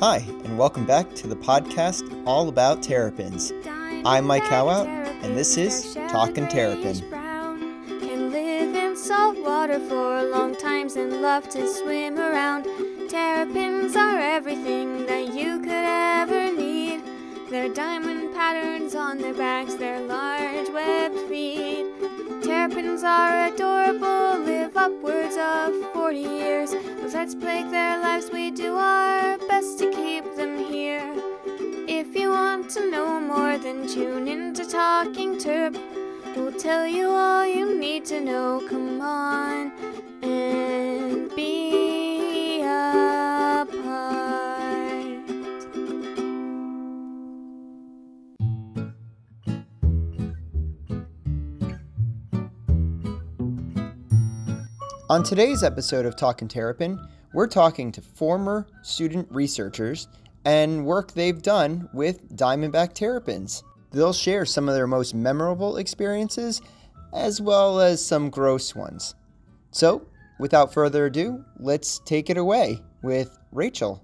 Hi, and welcome back to the podcast all about terrapins. I'm Mike Howout, and this is Talkin' Terrapin. Can live in salt water for long times and love to swim around. Terrapins are everything that you could ever need. Their diamond patterns on their backs, their large webbed feet. Terrapins are adorable, live upwards of 40 years. Let's break their lives, we do our best to keep them here. If you want to know more, then tune in to Talking Terp. We'll tell you all you need to know. Come on and be On today's episode of Talkin' Terrapin, we're talking to former student researchers and work they've done with diamondback terrapins. They'll share some of their most memorable experiences as well as some gross ones. So, without further ado, let's take it away with Rachel.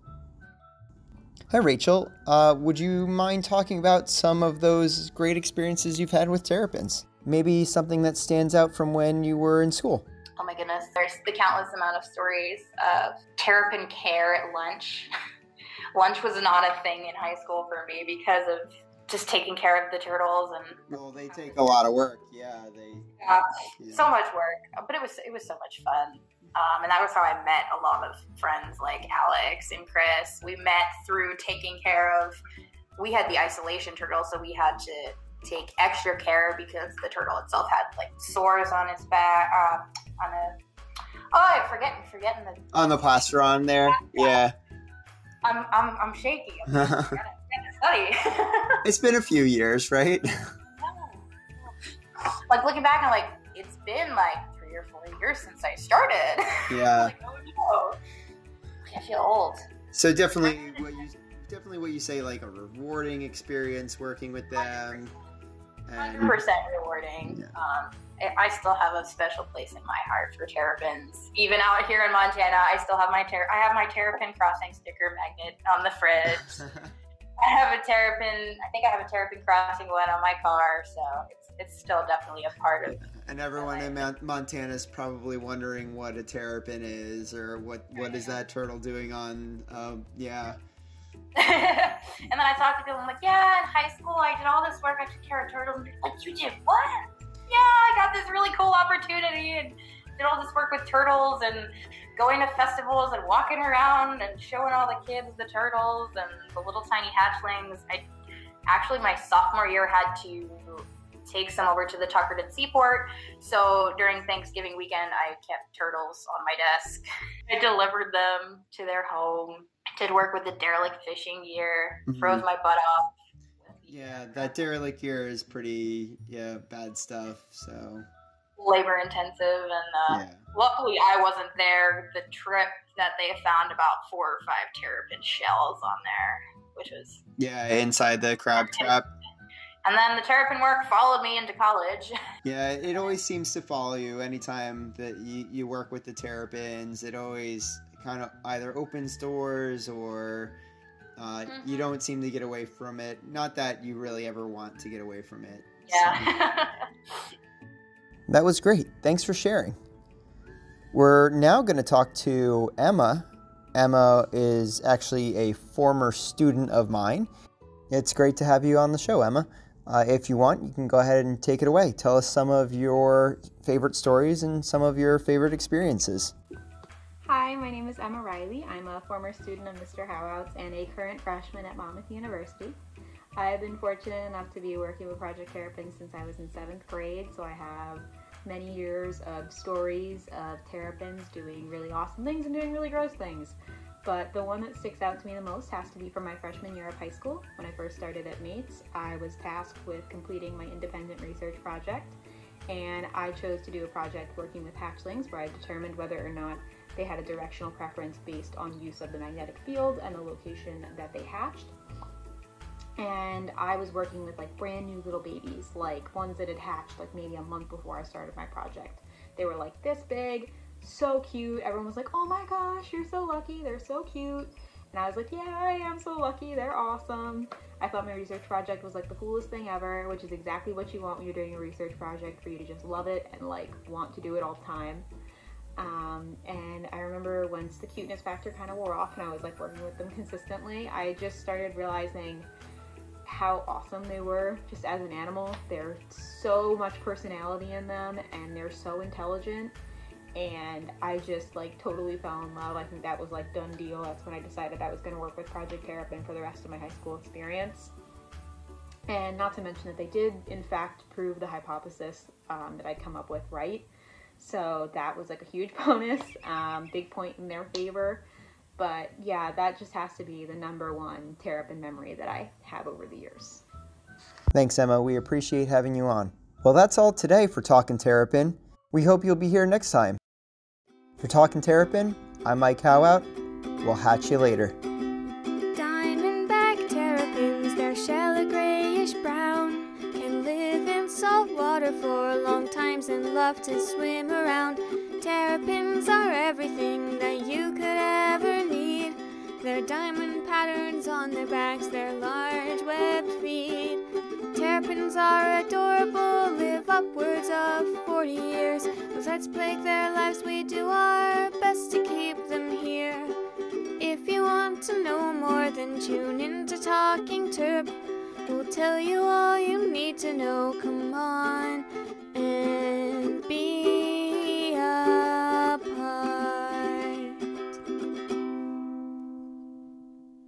Hi, Rachel. Uh, would you mind talking about some of those great experiences you've had with terrapins? Maybe something that stands out from when you were in school. Oh my goodness, there's the countless amount of stories of terrapin care at lunch. lunch was not a thing in high school for me because of just taking care of the turtles and Well, they take a lot of work. Yeah, they. uh, Yeah. so much work. But it was it was so much fun. Um, and that was how I met a lot of friends like Alex and Chris. We met through taking care of. We had the isolation turtle, so we had to take extra care because the turtle itself had like sores on its back, uh, on a. Oh, I'm forgetting, forgetting the. On the plaster on there. Yeah. I'm I'm I'm shaky. I'm study. it's been a few years, right? like looking back, I'm like, it's been like three or four years since I started. Yeah. like, oh no, I feel old. So definitely what you definitely what you say like a rewarding experience working with them. Hundred percent rewarding. Um, I- still have a special place in my heart for terrapins. Even out here in Montana, I still have my ter- I have my terrapin crossing sticker magnet on the fridge. I have a terrapin. I think I have a terrapin crossing one on my car, so it's it's still definitely a part of. and everyone in Mon- Montana is probably wondering what a terrapin is or what what is that turtle doing on um, yeah. and then I talk to people. I'm like, yeah, in high school I did all this work. I took care of turtles. And like, you did what? Yeah, I got this really cool opportunity and did all this work with turtles and going to festivals and walking around and showing all the kids the turtles and the little tiny hatchlings. I actually my sophomore year had to take some over to the Tuckerton Seaport. So during Thanksgiving weekend, I kept turtles on my desk. I delivered them to their home. Did work with the derelict fishing gear. Mhm. Froze my butt off. Yeah, that derelict gear is pretty yeah, bad stuff. So Labor intensive, and uh, yeah. luckily I wasn't there. The trip that they found about four or five terrapin shells on there, which was. Yeah, inside the crab trap. And then the terrapin work followed me into college. Yeah, it always seems to follow you anytime that you, you work with the terrapins. It always kind of either opens doors or uh, you Mhm. don't seem to get away from it. Not that you really ever want to get away from it. Yeah. That was great. Thanks for sharing. We're now going to talk to Emma. Emma is actually a former student of mine. It's great to have you on the show, Emma. Uh, if you want, you can go ahead and take it away. Tell us some of your favorite stories and some of your favorite experiences. My name is Emma Riley. I'm a former student of Mr. Howouts and a current freshman at Monmouth University. I've been fortunate enough to be working with Project Terrapin since I was in seventh grade, so I have many years of stories of terrapins doing really awesome things and doing really gross things. But the one that sticks out to me the most has to be from my freshman year of high school. When I first started at Mates, I was tasked with completing my independent research project, and I chose to do a project working with hatchlings where I determined whether or not they had a directional preference based on use of the magnetic field and the location that they hatched. And I was working with like brand new little babies, like ones that had hatched like maybe a month before I started my project. They were like this big, so cute. Everyone was like, oh my gosh, you're so lucky, they're so cute. And I was like, yeah, I am so lucky. They're awesome. I thought my research project was like the coolest thing ever, which is exactly what you want when you're doing a research project for you to just love it and like want to do it all the time. Um, and I remember once the cuteness factor kind of wore off and I was like working with them consistently, I just started realizing how awesome they were just as an animal. There's so much personality in them and they're so intelligent and I just like totally fell in love. I think that was like done deal. That's when I decided I was going to work with Project Terrapin for the rest of my high school experience. And not to mention that they did, in fact, prove the hypothesis um, that I'd come up with right. So that was like a huge bonus, um, big point in their favor. But yeah, that just has to be the number one Terrapin memory that I have over the years. Thanks, Emma. We appreciate having you on. Well, that's all today for Talking Terrapin. We hope you'll be here next time. For Talking Terrapin, I'm Mike Howout. We'll hatch you later. Diamondback terrapins, their shell a grayish brown, can live in salt water for long times and love to swim around. Terrapins are everything that you could ever need. Their diamond patterns on their backs, their large webbed feet. Terrapins are adorable, live upwards of 40 years. Let's plague their lives, we do our best to keep them here. If you want to know more, then tune into Talking Terp. We'll tell you all you need to know. Come on and be